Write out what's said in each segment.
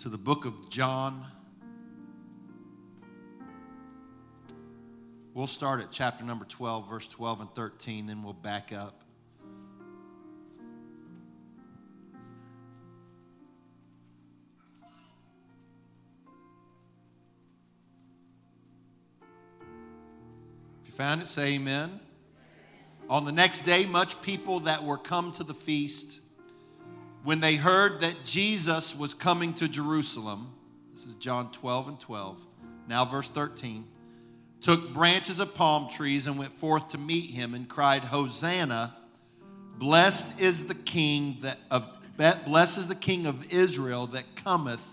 to the book of John. We'll start at chapter number 12, verse 12 and 13, then we'll back up. If you found it, say amen. On the next day, much people that were come to the feast, when they heard that Jesus was coming to Jerusalem, this is John 12 and 12, now verse 13, took branches of palm trees and went forth to meet him and cried, Hosanna, blessed is the king that of blessed is the king of Israel that cometh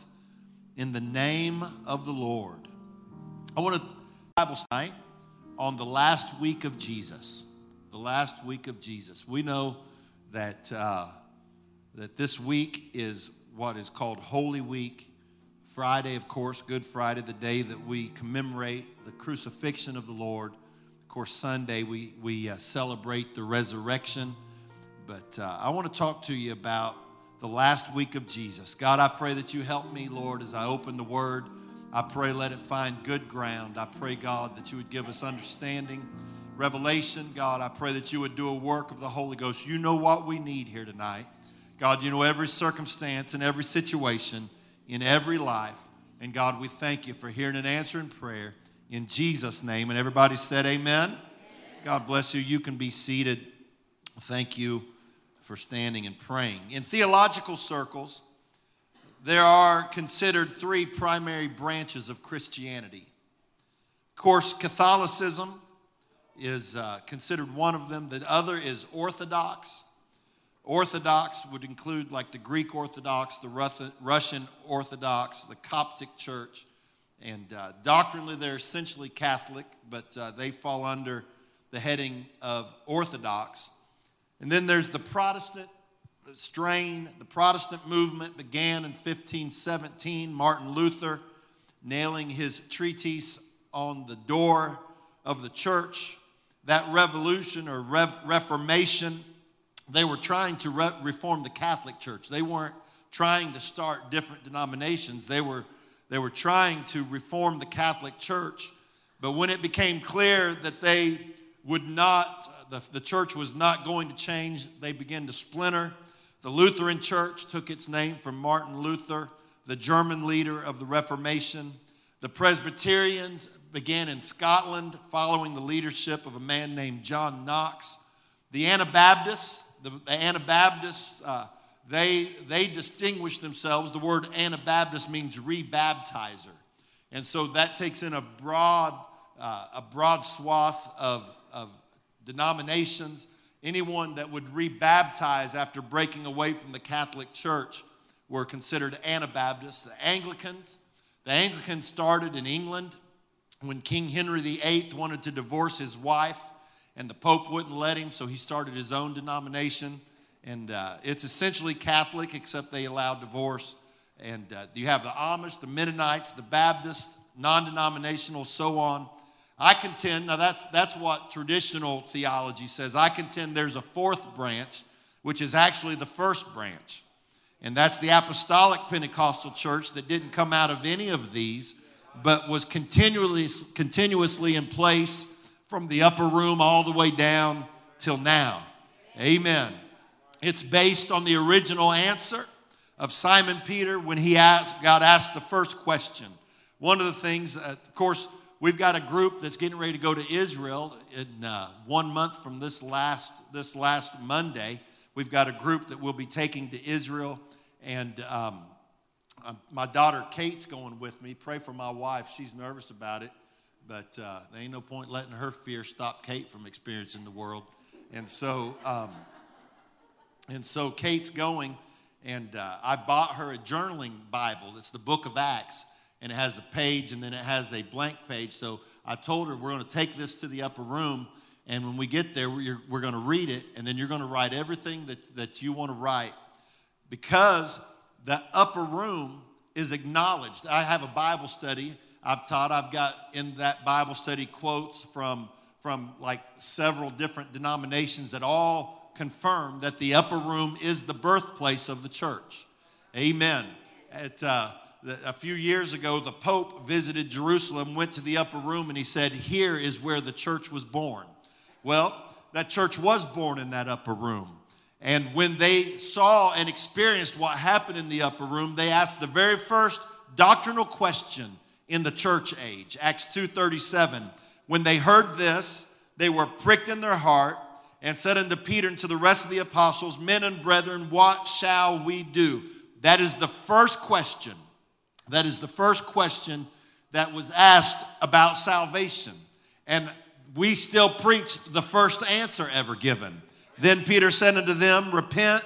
in the name of the Lord. I want to Bible tonight on the last week of Jesus. The last week of Jesus. We know that uh, that this week is what is called Holy Week. Friday, of course, Good Friday, the day that we commemorate the crucifixion of the Lord. Of course, Sunday, we, we uh, celebrate the resurrection. But uh, I want to talk to you about the last week of Jesus. God, I pray that you help me, Lord, as I open the word. I pray let it find good ground. I pray, God, that you would give us understanding, revelation. God, I pray that you would do a work of the Holy Ghost. You know what we need here tonight. God, you know every circumstance and every situation in every life. And God, we thank you for hearing and answering prayer in Jesus' name. And everybody said, Amen. Amen. God bless you. You can be seated. Thank you for standing and praying. In theological circles, there are considered three primary branches of Christianity. Of course, Catholicism is uh, considered one of them, the other is Orthodox. Orthodox would include like the Greek Orthodox, the Russian Orthodox, the Coptic Church. And uh, doctrinally, they're essentially Catholic, but uh, they fall under the heading of Orthodox. And then there's the Protestant strain. The Protestant movement began in 1517. Martin Luther nailing his treatise on the door of the church. That revolution or reformation they were trying to re- reform the Catholic Church. They weren't trying to start different denominations. They were, they were trying to reform the Catholic Church. But when it became clear that they would not, the, the church was not going to change, they began to splinter. The Lutheran Church took its name from Martin Luther, the German leader of the Reformation. The Presbyterians began in Scotland following the leadership of a man named John Knox. The Anabaptists the, the Anabaptists, uh, they, they distinguish themselves. The word Anabaptist means rebaptizer. And so that takes in a broad, uh, a broad swath of, of denominations. Anyone that would rebaptize after breaking away from the Catholic Church were considered Anabaptists. The Anglicans, the Anglicans started in England when King Henry VIII wanted to divorce his wife and the Pope wouldn't let him, so he started his own denomination. And uh, it's essentially Catholic, except they allow divorce. And uh, you have the Amish, the Mennonites, the Baptists, non denominational, so on. I contend, now that's, that's what traditional theology says. I contend there's a fourth branch, which is actually the first branch. And that's the Apostolic Pentecostal Church that didn't come out of any of these, but was continually, continuously in place from the upper room all the way down till now. Amen. It's based on the original answer of Simon Peter when he asked, God asked the first question. One of the things, uh, of course, we've got a group that's getting ready to go to Israel in uh, one month from this last this last Monday. We've got a group that we'll be taking to Israel, and um, uh, my daughter Kate's going with me. Pray for my wife; she's nervous about it but uh, there ain't no point letting her fear stop Kate from experiencing the world. And so, um, and so Kate's going, and uh, I bought her a journaling Bible. It's the Book of Acts, and it has a page, and then it has a blank page. So I told her we're going to take this to the upper room, and when we get there, we're, we're going to read it, and then you're going to write everything that, that you want to write, because the upper room is acknowledged. I have a Bible study I've taught. I've got in that Bible study quotes from, from like several different denominations that all confirm that the upper room is the birthplace of the church. Amen. It, uh, a few years ago, the Pope visited Jerusalem, went to the upper room, and he said, Here is where the church was born. Well, that church was born in that upper room. And when they saw and experienced what happened in the upper room, they asked the very first doctrinal question in the church age. Acts 2:37. When they heard this, they were pricked in their heart and said unto Peter and to the rest of the apostles, Men and brethren, what shall we do? That is the first question. That is the first question that was asked about salvation. And we still preach the first answer ever given. Then Peter said unto them, Repent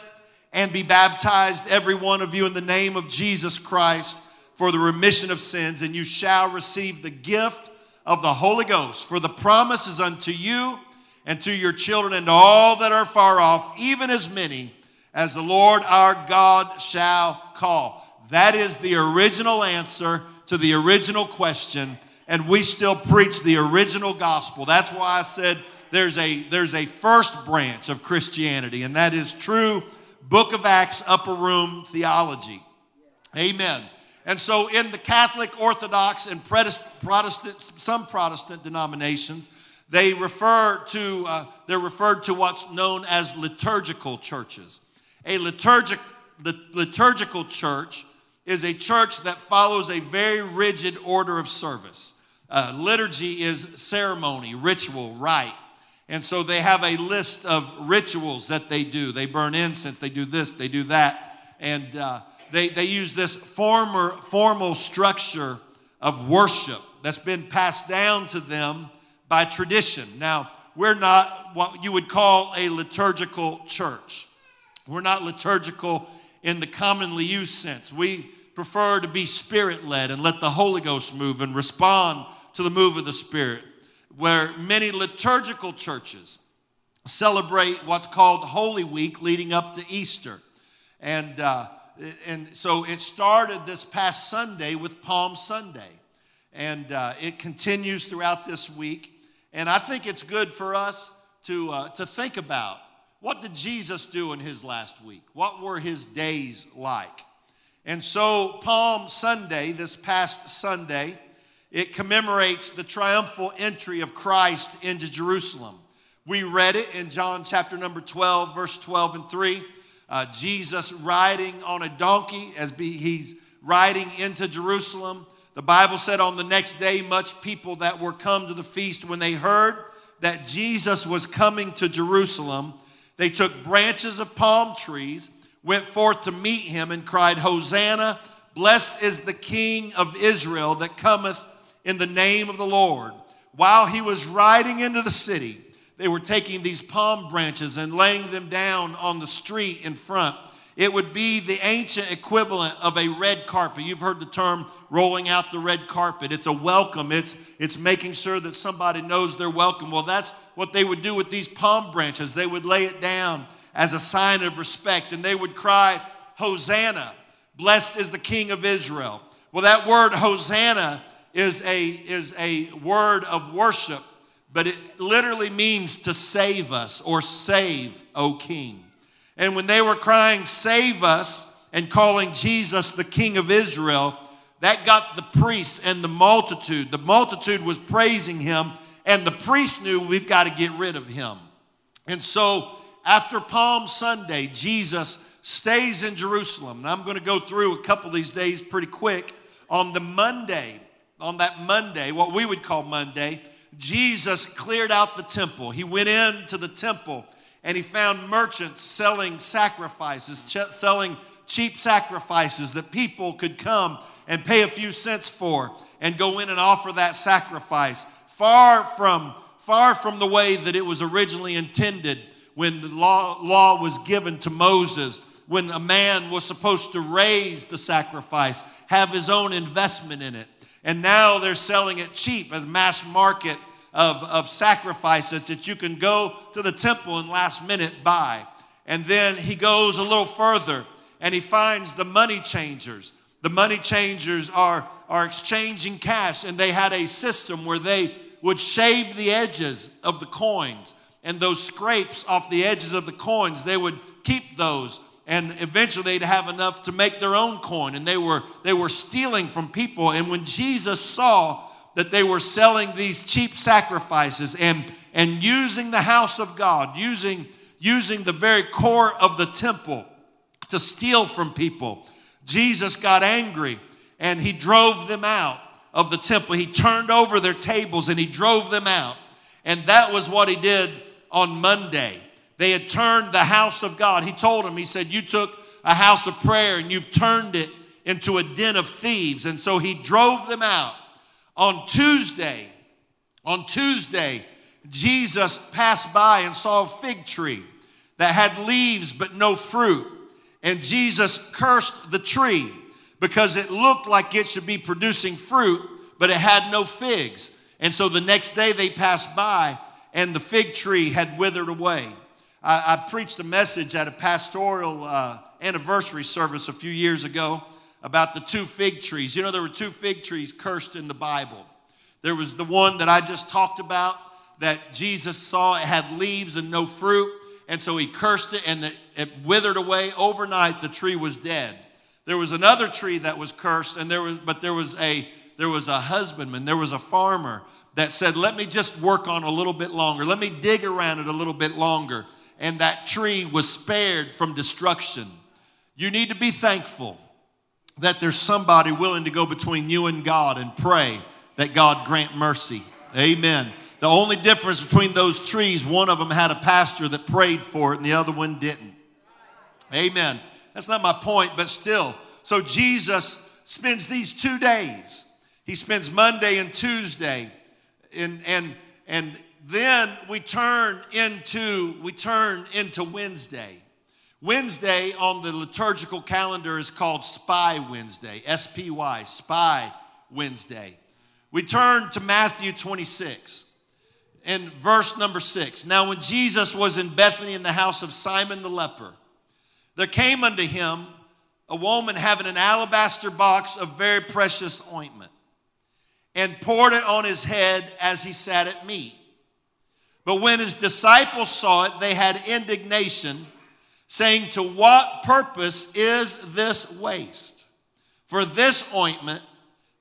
and be baptized, every one of you, in the name of Jesus Christ for the remission of sins, and you shall receive the gift of the Holy Ghost. For the promise is unto you and to your children and to all that are far off, even as many as the Lord our God shall call. That is the original answer to the original question, and we still preach the original gospel. That's why I said there's a, there's a first branch of Christianity, and that is true book of Acts upper room theology. Amen. And so, in the Catholic, Orthodox, and Protestant, some Protestant denominations, they refer to uh, they're referred to what's known as liturgical churches. A liturgic, liturgical church is a church that follows a very rigid order of service. Uh, liturgy is ceremony, ritual, rite. And so they have a list of rituals that they do. They burn incense, they do this, they do that. And uh, they, they use this former, formal structure of worship that's been passed down to them by tradition. Now, we're not what you would call a liturgical church. We're not liturgical in the commonly used sense. We prefer to be spirit led and let the Holy Ghost move and respond to the move of the Spirit where many liturgical churches celebrate what's called Holy Week leading up to Easter. And, uh, and so it started this past Sunday with Palm Sunday. And uh, it continues throughout this week. And I think it's good for us to, uh, to think about what did Jesus do in his last week? What were his days like? And so, Palm Sunday, this past Sunday, it commemorates the triumphal entry of Christ into Jerusalem. We read it in John chapter number 12, verse 12 and 3. Uh, Jesus riding on a donkey as be, he's riding into Jerusalem. The Bible said on the next day, much people that were come to the feast, when they heard that Jesus was coming to Jerusalem, they took branches of palm trees, went forth to meet him, and cried, Hosanna! Blessed is the King of Israel that cometh in the name of the Lord. While he was riding into the city, they were taking these palm branches and laying them down on the street in front. It would be the ancient equivalent of a red carpet. You've heard the term rolling out the red carpet. It's a welcome, it's, it's making sure that somebody knows they're welcome. Well, that's what they would do with these palm branches. They would lay it down as a sign of respect and they would cry, Hosanna, blessed is the King of Israel. Well, that word Hosanna is a, is a word of worship, but it literally means to save us or save, O King. And when they were crying, Save us, and calling Jesus the King of Israel, that got the priests and the multitude. The multitude was praising him, and the priests knew we've got to get rid of him. And so, after Palm Sunday, Jesus stays in Jerusalem. And I'm going to go through a couple of these days pretty quick. On the Monday, on that Monday, what we would call Monday, Jesus cleared out the temple. He went into the temple and he found merchants selling sacrifices, ch- selling cheap sacrifices that people could come and pay a few cents for and go in and offer that sacrifice. Far from, far from the way that it was originally intended when the law, law was given to Moses, when a man was supposed to raise the sacrifice, have his own investment in it. And now they're selling it cheap as mass market of, of sacrifices that you can go to the temple and last minute buy. And then he goes a little further and he finds the money changers. The money changers are, are exchanging cash, and they had a system where they would shave the edges of the coins and those scrapes off the edges of the coins. They would keep those and eventually they'd have enough to make their own coin and they were they were stealing from people and when jesus saw that they were selling these cheap sacrifices and and using the house of god using using the very core of the temple to steal from people jesus got angry and he drove them out of the temple he turned over their tables and he drove them out and that was what he did on monday they had turned the house of God. He told them, He said, You took a house of prayer and you've turned it into a den of thieves. And so he drove them out. On Tuesday, on Tuesday, Jesus passed by and saw a fig tree that had leaves but no fruit. And Jesus cursed the tree because it looked like it should be producing fruit, but it had no figs. And so the next day they passed by and the fig tree had withered away. I, I preached a message at a pastoral uh, anniversary service a few years ago about the two fig trees. You know, there were two fig trees cursed in the Bible. There was the one that I just talked about that Jesus saw, it had leaves and no fruit. And so he cursed it and it withered away. Overnight, the tree was dead. There was another tree that was cursed, and there was, but there was a there was a husbandman, there was a farmer that said, Let me just work on a little bit longer. Let me dig around it a little bit longer and that tree was spared from destruction. You need to be thankful that there's somebody willing to go between you and God and pray that God grant mercy. Amen. The only difference between those trees, one of them had a pastor that prayed for it and the other one didn't. Amen. That's not my point, but still. So Jesus spends these two days. He spends Monday and Tuesday and and and then we turn into we turn into Wednesday. Wednesday on the liturgical calendar is called Spy Wednesday, S P Y, Spy Wednesday. We turn to Matthew 26 in verse number 6. Now when Jesus was in Bethany in the house of Simon the leper, there came unto him a woman having an alabaster box of very precious ointment and poured it on his head as he sat at meat. But when his disciples saw it, they had indignation, saying, To what purpose is this waste? For this ointment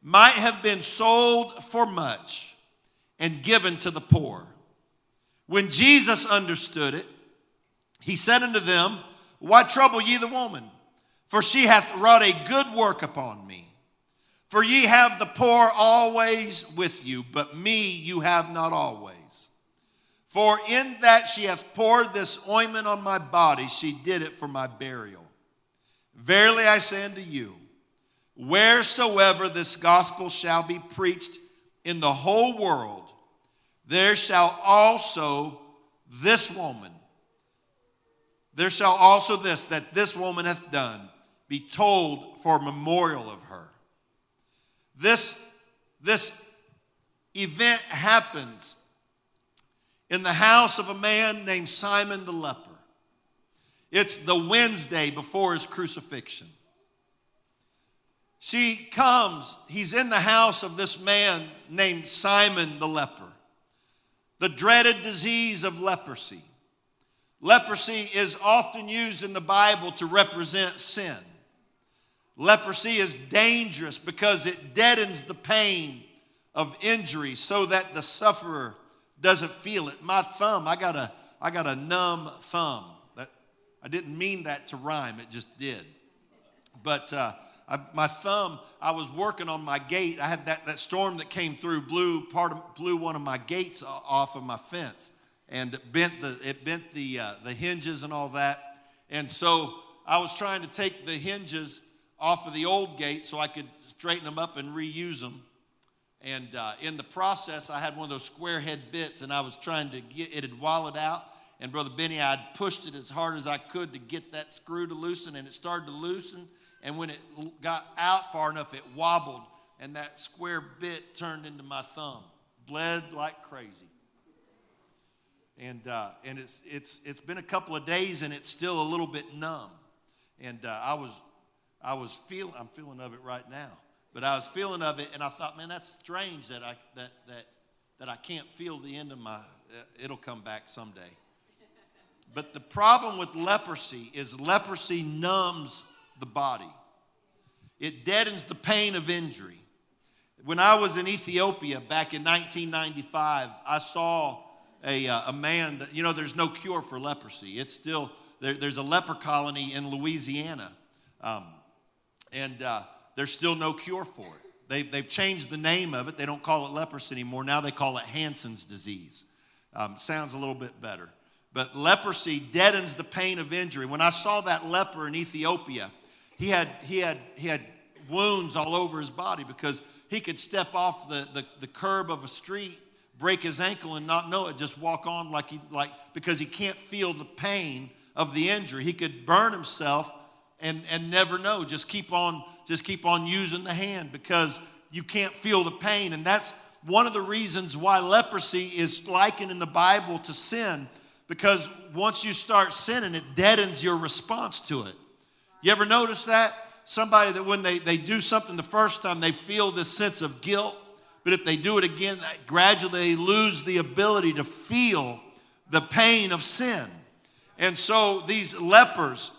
might have been sold for much and given to the poor. When Jesus understood it, he said unto them, Why trouble ye the woman? For she hath wrought a good work upon me. For ye have the poor always with you, but me you have not always. For in that she hath poured this ointment on my body, she did it for my burial. Verily I say unto you, wheresoever this gospel shall be preached in the whole world, there shall also this woman, there shall also this that this woman hath done be told for memorial of her. This, this event happens in the house of a man named Simon the leper. It's the Wednesday before his crucifixion. She comes, he's in the house of this man named Simon the leper. The dreaded disease of leprosy. Leprosy is often used in the Bible to represent sin. Leprosy is dangerous because it deadens the pain of injury so that the sufferer doesn't feel it. My thumb, I got a, I got a numb thumb. That, I didn't mean that to rhyme, it just did. But uh, I, my thumb, I was working on my gate. I had that, that storm that came through, blew, part of, blew one of my gates off of my fence and bent the, it bent the, uh, the hinges and all that. And so I was trying to take the hinges off of the old gate so I could straighten them up and reuse them. And uh, in the process, I had one of those square head bits and I was trying to get it had wallowed out. And Brother Benny, I'd pushed it as hard as I could to get that screw to loosen, and it started to loosen. And when it got out far enough, it wobbled, and that square bit turned into my thumb. Bled like crazy. And, uh, and it's, it's, it's been a couple of days, and it's still a little bit numb. And uh, I was, I was feeling, I'm feeling of it right now. But I was feeling of it, and I thought, man, that's strange that I that that that I can't feel the end of my. Uh, it'll come back someday. But the problem with leprosy is leprosy numbs the body, it deadens the pain of injury. When I was in Ethiopia back in 1995, I saw a, uh, a man that, you know, there's no cure for leprosy. It's still, there, there's a leper colony in Louisiana, um, and uh, there's still no cure for it. They, they've changed the name of it. They don't call it leprosy anymore. Now they call it Hansen's disease. Um, sounds a little bit better. But leprosy deadens the pain of injury. When I saw that leper in Ethiopia, he had, he had, he had wounds all over his body because he could step off the, the, the curb of a street, break his ankle, and not know it, just walk on like he, like, because he can't feel the pain of the injury. He could burn himself and, and never know. Just keep on just keep on using the hand because you can't feel the pain. And that's one of the reasons why leprosy is likened in the Bible to sin because once you start sinning, it deadens your response to it. You ever notice that? Somebody that when they, they do something the first time, they feel this sense of guilt. But if they do it again, gradually they lose the ability to feel the pain of sin. And so these lepers,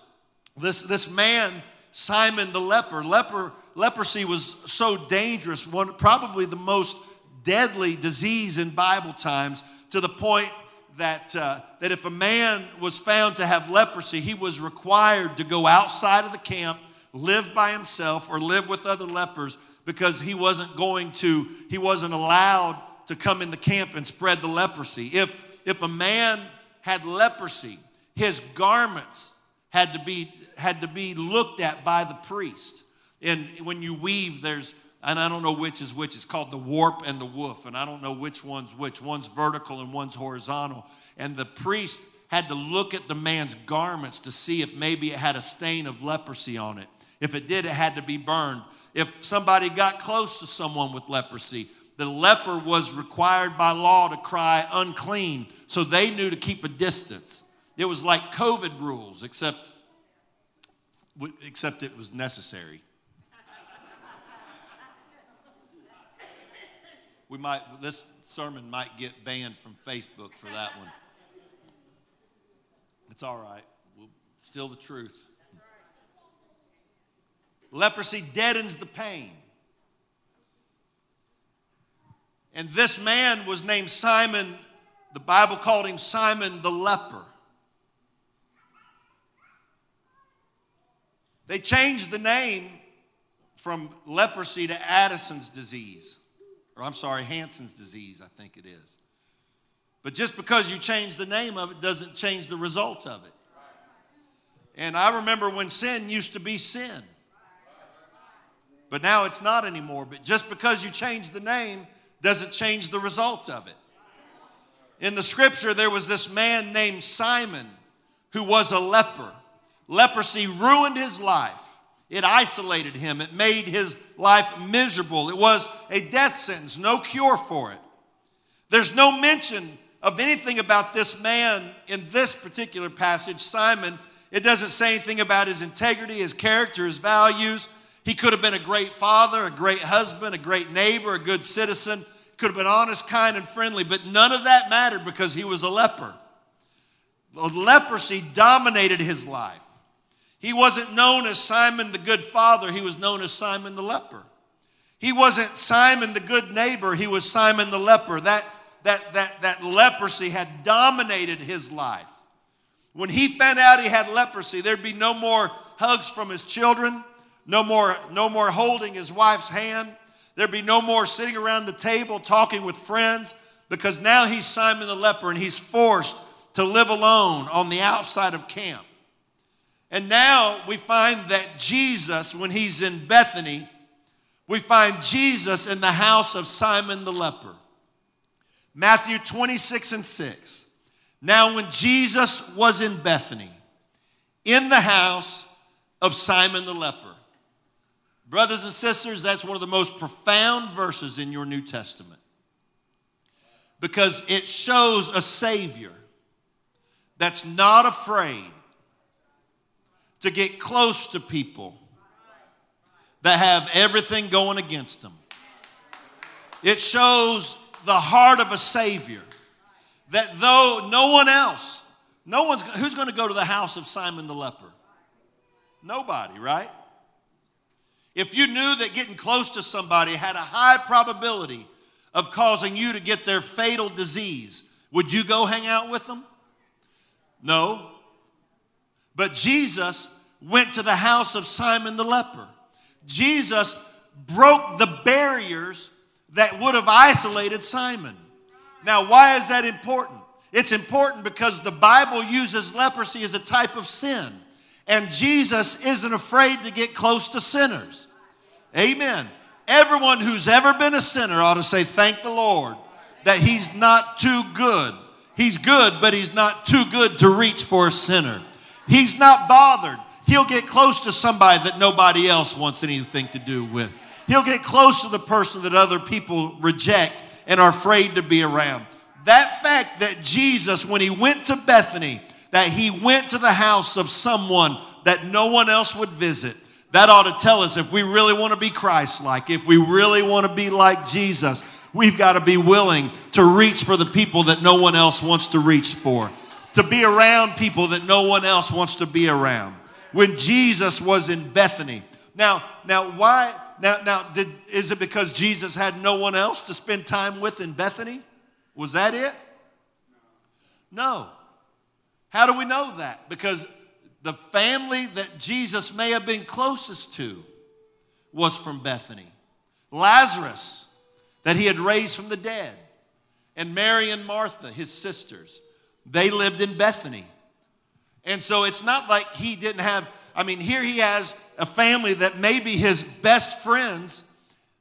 this, this man Simon the leper. leper leprosy was so dangerous, one, probably the most deadly disease in Bible times, to the point that, uh, that if a man was found to have leprosy, he was required to go outside of the camp, live by himself, or live with other lepers because he wasn't going to, he wasn't allowed to come in the camp and spread the leprosy. If, if a man had leprosy, his garments had to be had to be looked at by the priest. And when you weave, there's, and I don't know which is which, it's called the warp and the woof, and I don't know which one's which. One's vertical and one's horizontal. And the priest had to look at the man's garments to see if maybe it had a stain of leprosy on it. If it did, it had to be burned. If somebody got close to someone with leprosy, the leper was required by law to cry unclean, so they knew to keep a distance. It was like COVID rules, except except it was necessary. We might, this sermon might get banned from Facebook for that one. It's all right. We'll, still the truth. Leprosy deadens the pain. And this man was named Simon. The Bible called him Simon the leper. They changed the name from leprosy to Addison's disease. Or I'm sorry, Hansen's disease, I think it is. But just because you change the name of it doesn't change the result of it. And I remember when sin used to be sin. But now it's not anymore. But just because you change the name doesn't change the result of it. In the scripture, there was this man named Simon who was a leper. Leprosy ruined his life. It isolated him. It made his life miserable. It was a death sentence, no cure for it. There's no mention of anything about this man in this particular passage, Simon. It doesn't say anything about his integrity, his character, his values. He could have been a great father, a great husband, a great neighbor, a good citizen. Could have been honest, kind, and friendly, but none of that mattered because he was a leper. Leprosy dominated his life. He wasn't known as Simon the good father, he was known as Simon the leper. He wasn't Simon the good neighbor, he was Simon the leper. That, that, that, that leprosy had dominated his life. When he found out he had leprosy, there'd be no more hugs from his children, no more, no more holding his wife's hand. There'd be no more sitting around the table talking with friends because now he's Simon the leper and he's forced to live alone on the outside of camp. And now we find that Jesus, when he's in Bethany, we find Jesus in the house of Simon the leper. Matthew 26 and 6. Now, when Jesus was in Bethany, in the house of Simon the leper, brothers and sisters, that's one of the most profound verses in your New Testament because it shows a Savior that's not afraid to get close to people that have everything going against them. It shows the heart of a Savior that though no one else No one's who's going to go to the house of Simon the leper? Nobody, right? If you knew that getting close to somebody had a high probability of causing you to get their fatal disease, would you go hang out with them? No. But Jesus went to the house of Simon the leper. Jesus broke the barriers that would have isolated Simon. Now, why is that important? It's important because the Bible uses leprosy as a type of sin. And Jesus isn't afraid to get close to sinners. Amen. Everyone who's ever been a sinner ought to say, Thank the Lord that He's not too good. He's good, but He's not too good to reach for a sinner. He's not bothered. He'll get close to somebody that nobody else wants anything to do with. He'll get close to the person that other people reject and are afraid to be around. That fact that Jesus, when he went to Bethany, that he went to the house of someone that no one else would visit, that ought to tell us if we really want to be Christ like, if we really want to be like Jesus, we've got to be willing to reach for the people that no one else wants to reach for, to be around people that no one else wants to be around. When Jesus was in Bethany. Now, now why now now did is it because Jesus had no one else to spend time with in Bethany? Was that it? No. How do we know that? Because the family that Jesus may have been closest to was from Bethany. Lazarus, that he had raised from the dead, and Mary and Martha, his sisters, they lived in Bethany. And so it's not like he didn't have, I mean, here he has a family that may be his best friends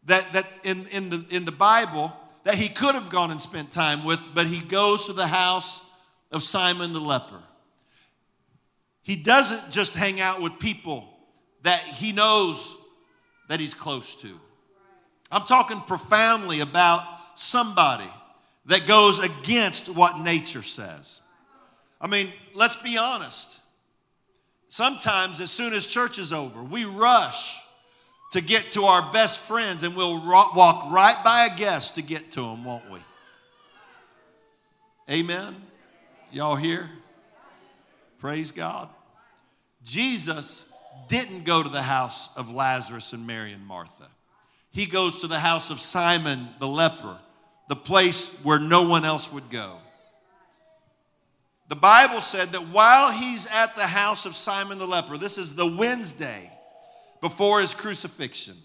that, that in, in, the, in the Bible that he could have gone and spent time with, but he goes to the house of Simon the leper. He doesn't just hang out with people that he knows that he's close to. I'm talking profoundly about somebody that goes against what nature says. I mean, let's be honest. Sometimes, as soon as church is over, we rush to get to our best friends and we'll walk right by a guest to get to them, won't we? Amen. Y'all here? Praise God. Jesus didn't go to the house of Lazarus and Mary and Martha. He goes to the house of Simon the leper, the place where no one else would go. The Bible said that while he's at the house of Simon the leper, this is the Wednesday before his crucifixion,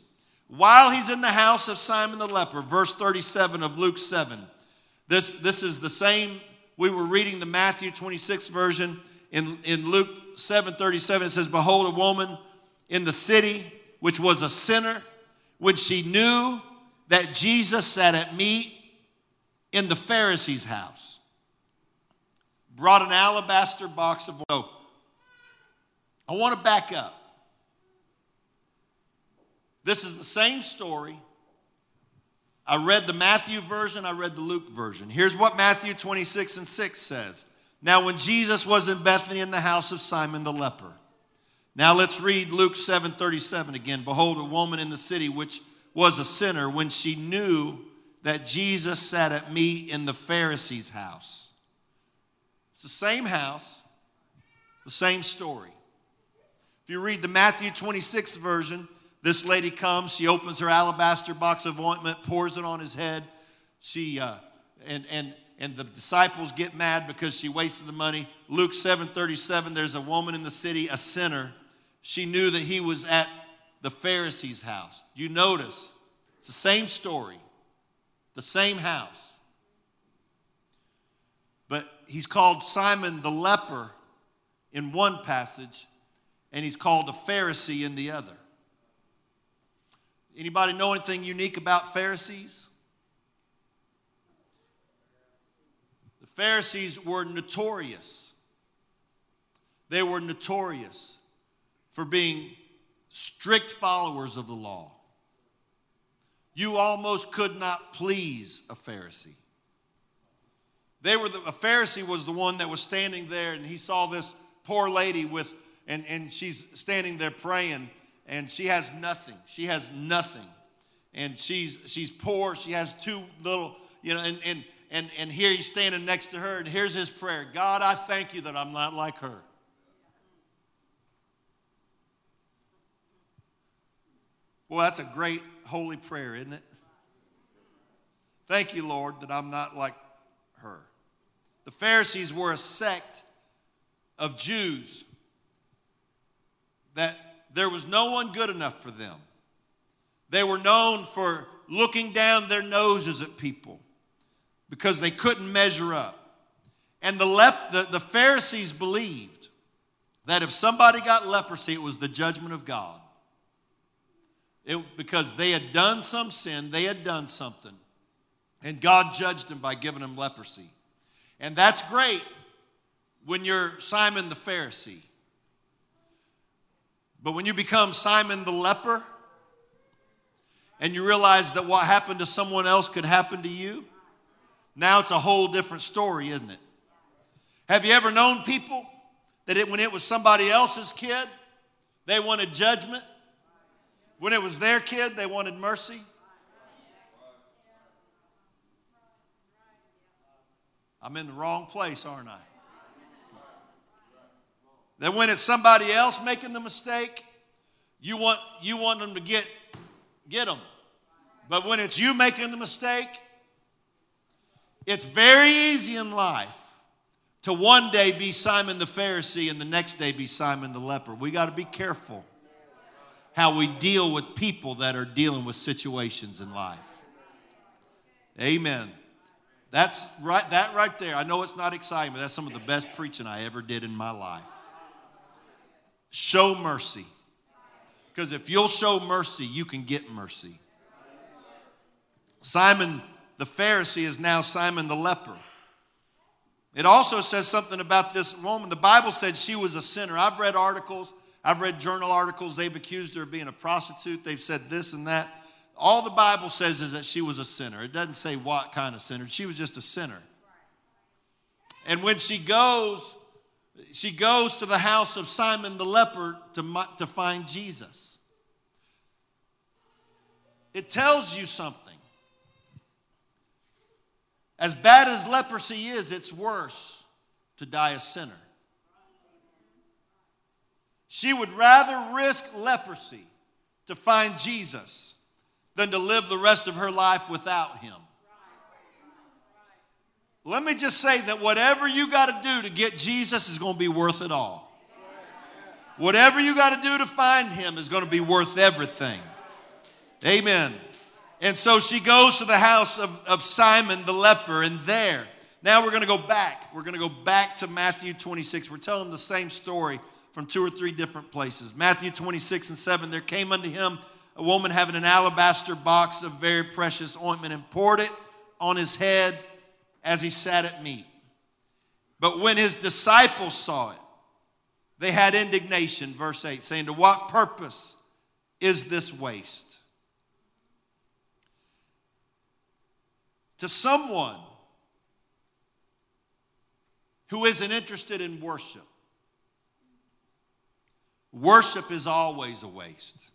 while he's in the house of Simon the leper, verse 37 of Luke 7. This, this is the same, we were reading the Matthew 26 version. In, in Luke 7 37, it says, Behold, a woman in the city which was a sinner, when she knew that Jesus sat at meat in the Pharisee's house, brought an alabaster box of oil. I want to back up. This is the same story. I read the Matthew version, I read the Luke version. Here's what Matthew 26 and 6 says. Now, when Jesus was in Bethany in the house of Simon the leper. Now let's read Luke 7 37 again. Behold, a woman in the city which was a sinner when she knew that Jesus sat at me in the Pharisee's house. It's the same house, the same story. If you read the Matthew 26 version, this lady comes, she opens her alabaster box of ointment, pours it on his head. She, uh, and, and, and the disciples get mad because she wasted the money. Luke 7 37, there's a woman in the city, a sinner. She knew that he was at the Pharisee's house. You notice, it's the same story, the same house. But he's called Simon the leper in one passage, and he's called a Pharisee in the other. Anybody know anything unique about Pharisees? The Pharisees were notorious. They were notorious for being strict followers of the law. You almost could not please a Pharisee. They were the, a Pharisee was the one that was standing there and he saw this poor lady with and, and she's standing there praying and she has nothing. She has nothing. And she's she's poor. She has two little, you know, and and and, and here he's standing next to her, and here's his prayer God, I thank you that I'm not like her. Well, that's a great holy prayer, isn't it? Thank you, Lord, that I'm not like her. The Pharisees were a sect of Jews that there was no one good enough for them. They were known for looking down their noses at people because they couldn't measure up. And the, lep- the, the Pharisees believed that if somebody got leprosy, it was the judgment of God. It, because they had done some sin, they had done something. And God judged them by giving them leprosy. And that's great when you're Simon the Pharisee. But when you become Simon the leper and you realize that what happened to someone else could happen to you, now it's a whole different story, isn't it? Have you ever known people that it, when it was somebody else's kid, they wanted judgment? When it was their kid, they wanted mercy? I'm in the wrong place, aren't I? That when it's somebody else making the mistake, you want, you want them to get, get them. But when it's you making the mistake, it's very easy in life to one day be Simon the Pharisee and the next day be Simon the leper. We got to be careful how we deal with people that are dealing with situations in life. Amen. That's right, that right there. I know it's not exciting, but that's some of the best preaching I ever did in my life. Show mercy. Because if you'll show mercy, you can get mercy. Simon the Pharisee is now Simon the leper. It also says something about this woman. The Bible said she was a sinner. I've read articles, I've read journal articles. They've accused her of being a prostitute. They've said this and that. All the Bible says is that she was a sinner. It doesn't say what kind of sinner. She was just a sinner. And when she goes, she goes to the house of Simon the leper to, to find Jesus. It tells you something. As bad as leprosy is, it's worse to die a sinner. She would rather risk leprosy to find Jesus than to live the rest of her life without him. Let me just say that whatever you got to do to get Jesus is going to be worth it all. Whatever you got to do to find him is going to be worth everything. Amen. And so she goes to the house of, of Simon the leper, and there, now we're going to go back. We're going to go back to Matthew 26. We're telling the same story from two or three different places. Matthew 26 and 7 there came unto him a woman having an alabaster box of very precious ointment and poured it on his head as he sat at meat. But when his disciples saw it, they had indignation, verse 8, saying, To what purpose is this waste? to someone who isn't interested in worship. Worship is always a waste.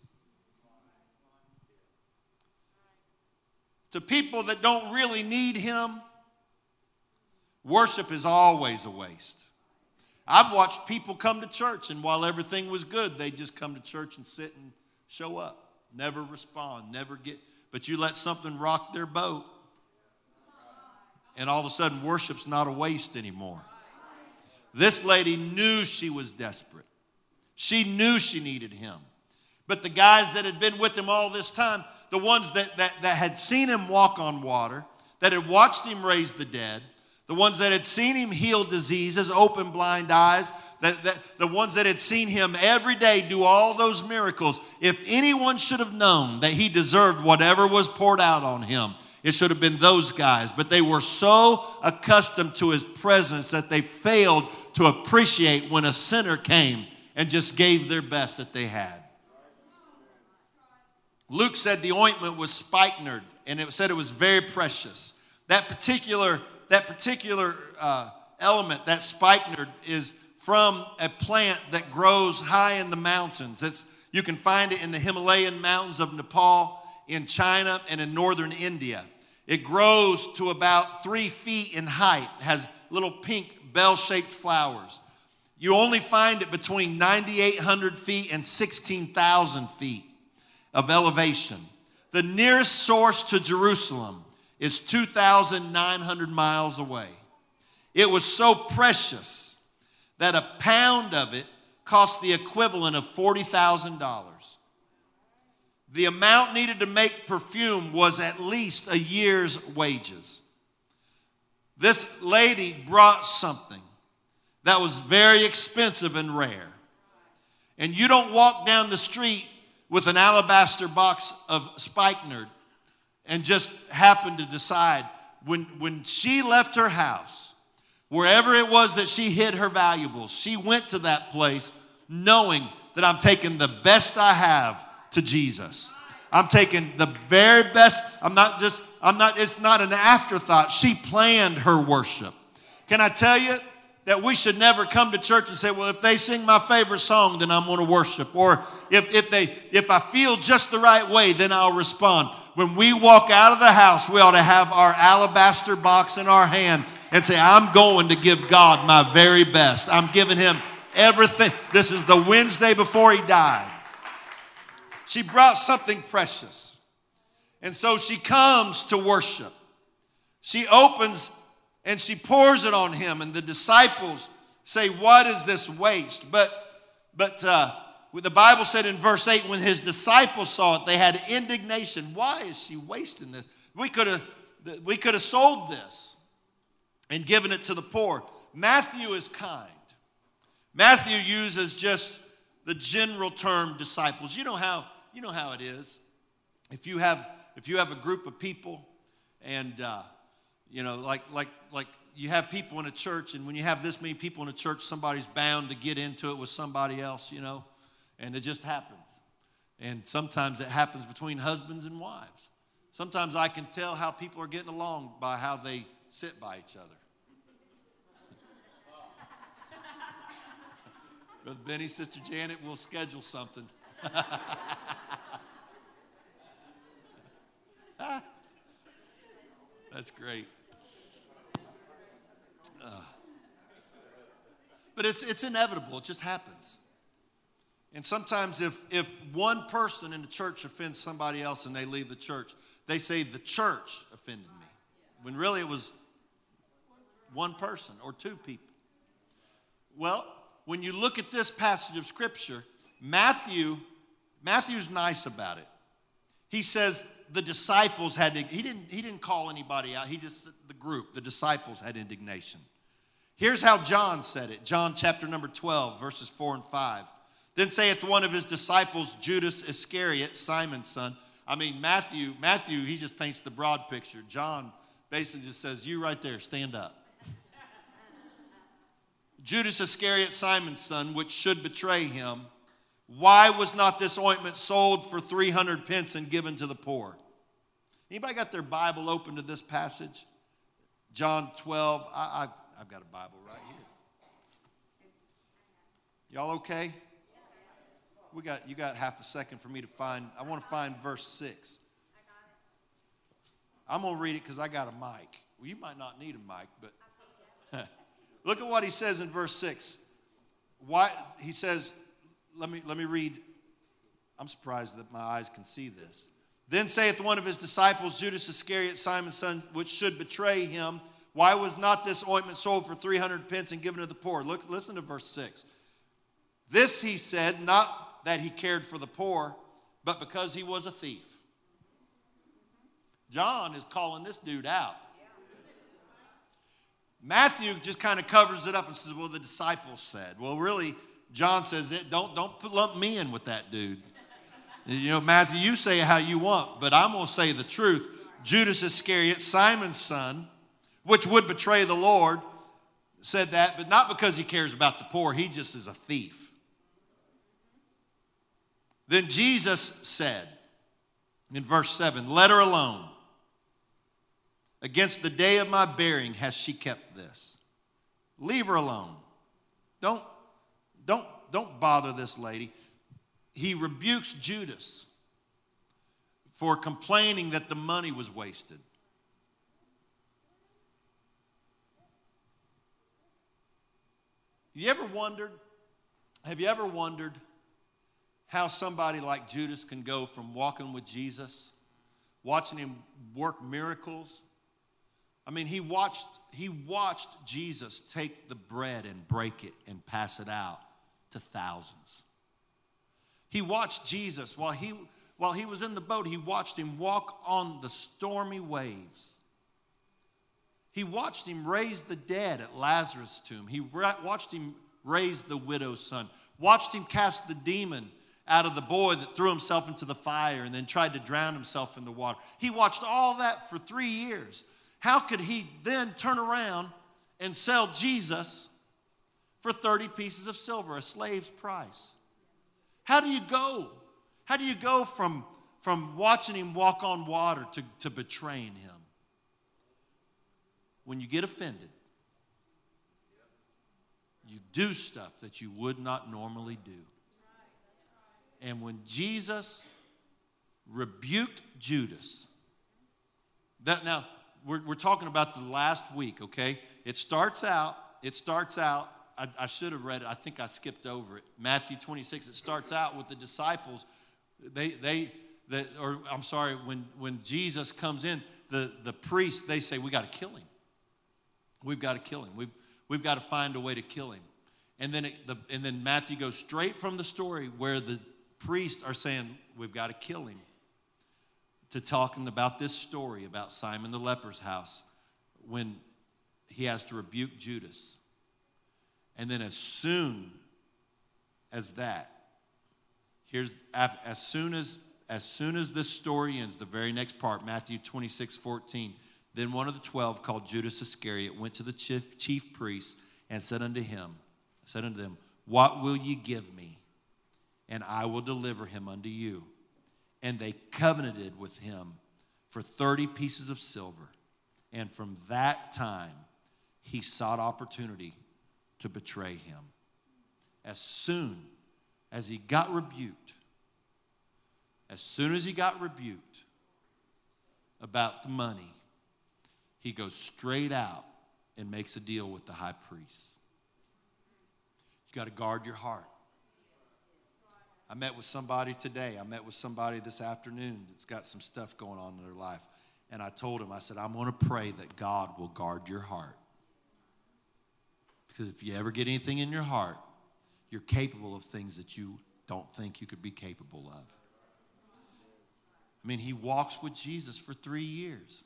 To people that don't really need Him, worship is always a waste. I've watched people come to church, and while everything was good, they just come to church and sit and show up, never respond, never get. But you let something rock their boat, and all of a sudden worship's not a waste anymore. This lady knew she was desperate. She knew she needed him. But the guys that had been with him all this time, the ones that, that, that had seen him walk on water, that had watched him raise the dead, the ones that had seen him heal diseases, open blind eyes, that, that, the ones that had seen him every day do all those miracles, if anyone should have known that he deserved whatever was poured out on him, it should have been those guys, but they were so accustomed to his presence that they failed to appreciate when a sinner came and just gave their best that they had. Luke said the ointment was spikenard and it said it was very precious. That particular, that particular uh, element, that spikenard, is from a plant that grows high in the mountains. It's, you can find it in the Himalayan mountains of Nepal, in China, and in northern India. It grows to about three feet in height, has little pink bell shaped flowers. You only find it between 9,800 feet and 16,000 feet of elevation. The nearest source to Jerusalem is 2,900 miles away. It was so precious that a pound of it cost the equivalent of $40,000. The amount needed to make perfume was at least a year's wages. This lady brought something that was very expensive and rare. And you don't walk down the street with an alabaster box of spikenard and just happen to decide when, when she left her house, wherever it was that she hid her valuables, she went to that place knowing that I'm taking the best I have to Jesus. I'm taking the very best. I'm not just, I'm not, it's not an afterthought. She planned her worship. Can I tell you that we should never come to church and say, well, if they sing my favorite song, then I'm going to worship. Or if, if they, if I feel just the right way, then I'll respond. When we walk out of the house, we ought to have our alabaster box in our hand and say, I'm going to give God my very best. I'm giving him everything. This is the Wednesday before he died. She brought something precious. And so she comes to worship. She opens and she pours it on him, and the disciples say, What is this waste? But, but uh, the Bible said in verse 8, when his disciples saw it, they had indignation. Why is she wasting this? We could have we could have sold this and given it to the poor. Matthew is kind. Matthew uses just the general term disciples. You know how you know how it is. If you have if you have a group of people, and uh, you know, like like like you have people in a church, and when you have this many people in a church, somebody's bound to get into it with somebody else, you know, and it just happens. And sometimes it happens between husbands and wives. Sometimes I can tell how people are getting along by how they sit by each other. Brother Benny, Sister Janet, we'll schedule something. That's great. But it's, it's inevitable, it just happens. And sometimes, if, if one person in the church offends somebody else and they leave the church, they say the church offended me. When really it was one person or two people. Well, when you look at this passage of scripture, Matthew Matthew's nice about it. He says the disciples had, he didn't, he didn't call anybody out. He just, the group, the disciples had indignation. Here's how John said it John chapter number 12, verses 4 and 5. Then saith one of his disciples, Judas Iscariot, Simon's son. I mean, Matthew, Matthew, he just paints the broad picture. John basically just says, You right there, stand up. Judas Iscariot, Simon's son, which should betray him. Why was not this ointment sold for 300 pence and given to the poor? Anybody got their Bible open to this passage? John 12. I, I, have got a Bible right here. Y'all okay? We got you got half a second for me to find. I want to find verse six. I'm gonna read it because I got a mic. Well, you might not need a mic, but look at what he says in verse six. Why he says, let me, let me read. I'm surprised that my eyes can see this. Then saith one of his disciples, Judas Iscariot, Simon's son, which should betray him, Why was not this ointment sold for 300 pence and given to the poor? Look, listen to verse 6. This he said, not that he cared for the poor, but because he was a thief. John is calling this dude out. Matthew just kind of covers it up and says, Well, the disciples said. Well, really, John says, it, don't, don't lump me in with that dude. You know, Matthew, you say how you want, but I'm going to say the truth. Judas Iscariot, Simon's son, which would betray the Lord, said that, but not because he cares about the poor, he just is a thief. Then Jesus said in verse 7, Let her alone. Against the day of my bearing has she kept this. Leave her alone. Don't don't, don't bother this lady. He rebukes Judas for complaining that the money was wasted. You ever wondered? Have you ever wondered how somebody like Judas can go from walking with Jesus, watching him work miracles? I mean, he watched, he watched Jesus take the bread and break it and pass it out to thousands. He watched Jesus while he, while he was in the boat, he watched him walk on the stormy waves. He watched him raise the dead at Lazarus' tomb. He watched him raise the widow's son, watched him cast the demon out of the boy that threw himself into the fire and then tried to drown himself in the water. He watched all that for three years. How could he then turn around and sell Jesus for 30 pieces of silver, a slave's price? How do you go? How do you go from, from watching him walk on water to, to betraying him? When you get offended, you do stuff that you would not normally do. And when Jesus rebuked Judas, that now we're, we're talking about the last week, okay? It starts out, it starts out, I, I should have read it, I think I skipped over it. Matthew 26, it starts out with the disciples. They, they, that, or I'm sorry, when, when Jesus comes in, the, the priest, they say, we got to kill him. We've got to kill him. We've, we've got to find a way to kill him. And then, it, the, and then Matthew goes straight from the story where the priests are saying, We've got to kill him, to talking about this story about Simon the leper's house when he has to rebuke Judas. And then, as soon as that, here's as soon as as soon as this story ends, the very next part, Matthew 26, 14 then one of the twelve, called Judas Iscariot, went to the chief, chief priests and said unto him, said unto them, What will ye give me? And I will deliver him unto you. And they covenanted with him for 30 pieces of silver. And from that time, he sought opportunity to betray him. As soon as he got rebuked, as soon as he got rebuked about the money, he goes straight out and makes a deal with the high priest. You got to guard your heart. I met with somebody today. I met with somebody this afternoon that's got some stuff going on in their life. And I told him, I said, I'm going to pray that God will guard your heart. Because if you ever get anything in your heart, you're capable of things that you don't think you could be capable of. I mean, he walks with Jesus for three years.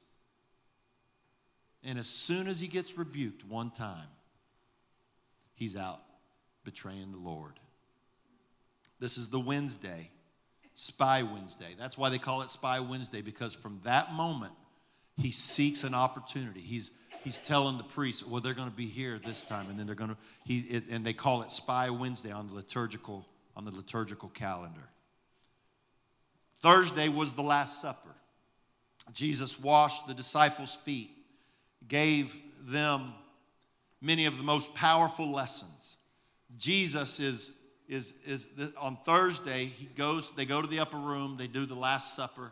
And as soon as he gets rebuked one time, he's out betraying the Lord. This is the Wednesday, Spy Wednesday. That's why they call it Spy Wednesday, because from that moment, he seeks an opportunity. He's, he's telling the priest, well, they're going to be here this time, and then they're going to, he, it, and they call it Spy Wednesday on the liturgical, on the liturgical calendar. Thursday was the Last Supper. Jesus washed the disciples' feet gave them many of the most powerful lessons. Jesus is, is, is on Thursday, he goes, they go to the upper room, they do the Last Supper,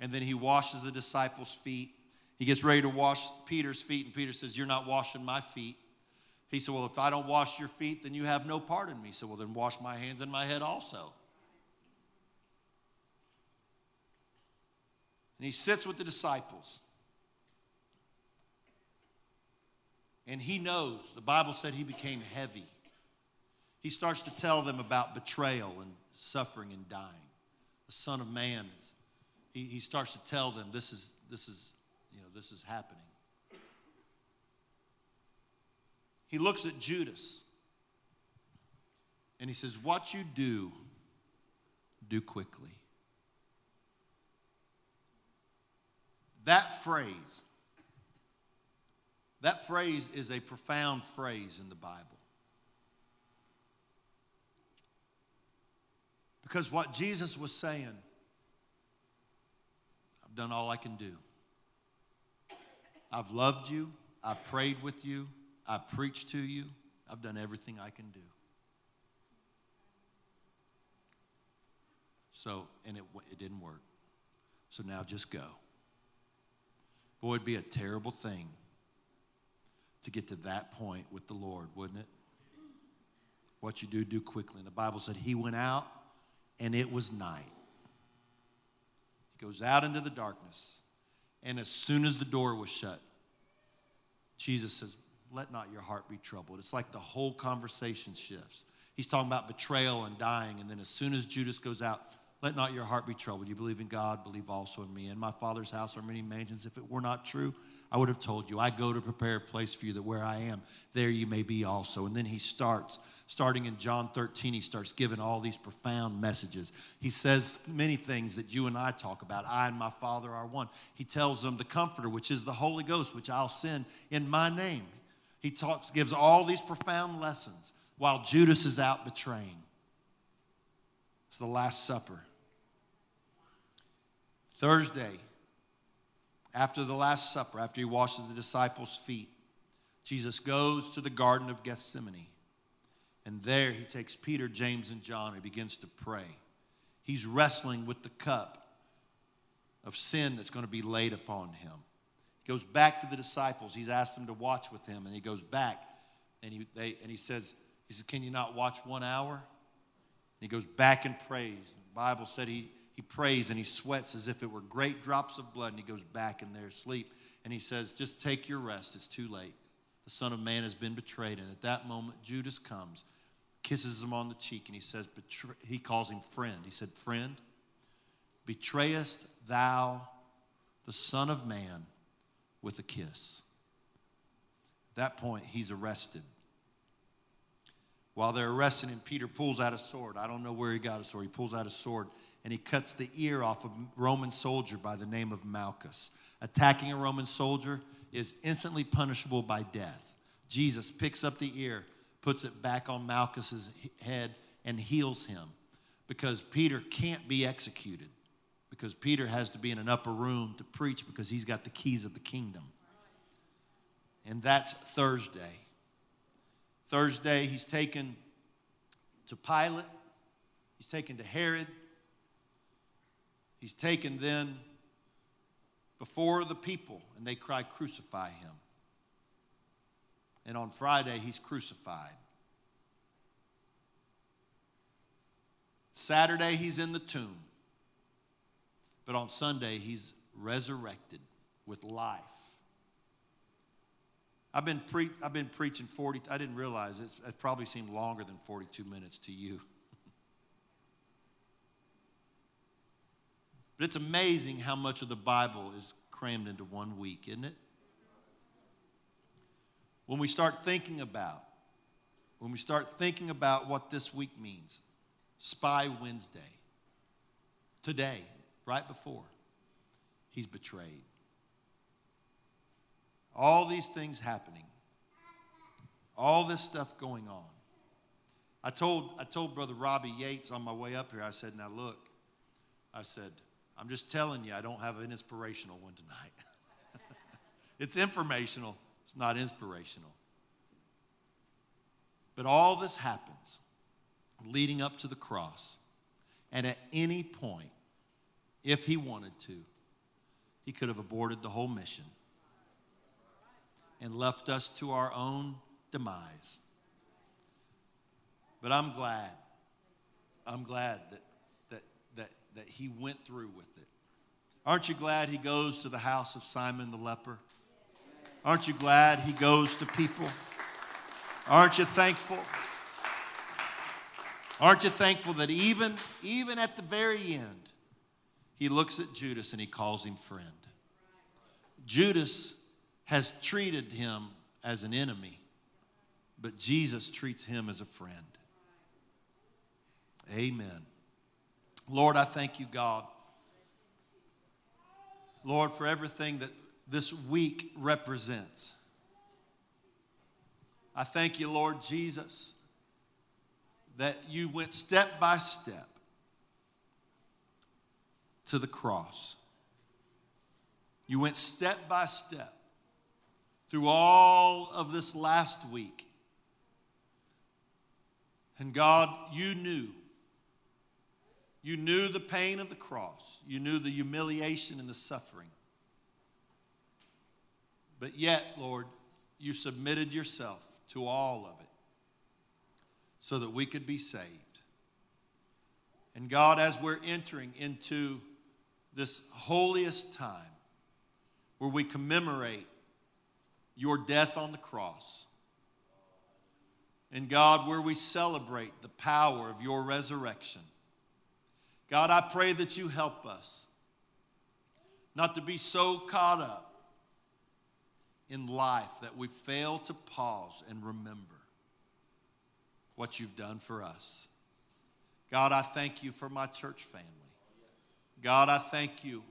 and then he washes the disciples' feet. He gets ready to wash Peter's feet, and Peter says, You're not washing my feet. He said, Well, if I don't wash your feet, then you have no part in me. Said, Well, then wash my hands and my head also. And he sits with the disciples. And he knows, the Bible said he became heavy. He starts to tell them about betrayal and suffering and dying. The Son of Man, is, he, he starts to tell them this is, this is, you know, this is happening. He looks at Judas and he says, What you do, do quickly. That phrase, that phrase is a profound phrase in the Bible. Because what Jesus was saying, I've done all I can do. I've loved you. I've prayed with you. I've preached to you. I've done everything I can do. So, and it, it didn't work. So now just go. Boy, it'd be a terrible thing to get to that point with the Lord, wouldn't it? What you do, do quickly. And the Bible said he went out and it was night. He goes out into the darkness. And as soon as the door was shut, Jesus says, Let not your heart be troubled. It's like the whole conversation shifts. He's talking about betrayal and dying. And then as soon as Judas goes out, let not your heart be troubled. You believe in God, believe also in me. In my Father's house are many mansions. If it were not true, I would have told you. I go to prepare a place for you that where I am, there you may be also. And then he starts, starting in John 13, he starts giving all these profound messages. He says many things that you and I talk about. I and my Father are one. He tells them the Comforter, which is the Holy Ghost, which I'll send in my name. He talks, gives all these profound lessons while Judas is out betraying. It's the Last Supper. Thursday, after the Last Supper, after he washes the disciples' feet, Jesus goes to the Garden of Gethsemane. And there he takes Peter, James, and John and begins to pray. He's wrestling with the cup of sin that's going to be laid upon him. He goes back to the disciples. He's asked them to watch with him, and he goes back and he, they, and he says, he says, Can you not watch one hour? And he goes back and prays. The Bible said he, he prays and he sweats as if it were great drops of blood, and he goes back in there asleep. And he says, Just take your rest. It's too late. The Son of Man has been betrayed. And at that moment, Judas comes, kisses him on the cheek, and he says, He calls him friend. He said, Friend, betrayest thou the Son of Man with a kiss? At that point, he's arrested. While they're arresting him, Peter pulls out a sword. I don't know where he got a sword. He pulls out a sword and he cuts the ear off a Roman soldier by the name of Malchus. Attacking a Roman soldier is instantly punishable by death. Jesus picks up the ear, puts it back on Malchus's head, and heals him because Peter can't be executed because Peter has to be in an upper room to preach because he's got the keys of the kingdom. And that's Thursday. Thursday, he's taken to Pilate, he's taken to Herod, He's taken then before the people, and they cry, Crucify him. And on Friday, he's crucified. Saturday, he's in the tomb. But on Sunday, he's resurrected with life. I've been, pre- I've been preaching 40, I didn't realize it probably seemed longer than 42 minutes to you. But it's amazing how much of the Bible is crammed into one week, isn't it? When we start thinking about, when we start thinking about what this week means, Spy Wednesday, today, right before, he's betrayed. All these things happening, all this stuff going on. I told, I told Brother Robbie Yates on my way up here, I said, Now look, I said, I'm just telling you, I don't have an inspirational one tonight. it's informational, it's not inspirational. But all this happens leading up to the cross. And at any point, if he wanted to, he could have aborted the whole mission and left us to our own demise. But I'm glad, I'm glad that that he went through with it. Aren't you glad he goes to the house of Simon the leper? Aren't you glad he goes to people? Aren't you thankful? Aren't you thankful that even, even at the very end, he looks at Judas and he calls him friend? Judas has treated him as an enemy, but Jesus treats him as a friend. Amen. Lord, I thank you, God. Lord, for everything that this week represents. I thank you, Lord Jesus, that you went step by step to the cross. You went step by step through all of this last week. And God, you knew you knew the pain of the cross, you knew the humiliation and the suffering. But yet, Lord, you submitted yourself to all of it so that we could be saved. And God, as we're entering into this holiest time where we commemorate your death on the cross, and God, where we celebrate the power of your resurrection, God, I pray that you help us not to be so caught up in life that we fail to pause and remember what you've done for us. God, I thank you for my church family. God, I thank you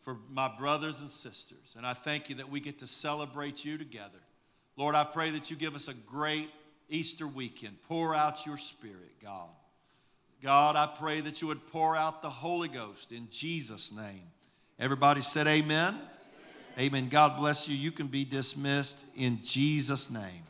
for my brothers and sisters. And I thank you that we get to celebrate you together. Lord, I pray that you give us a great Easter weekend. Pour out your spirit, God. God, I pray that you would pour out the Holy Ghost in Jesus' name. Everybody said, Amen. Amen. amen. God bless you. You can be dismissed in Jesus' name.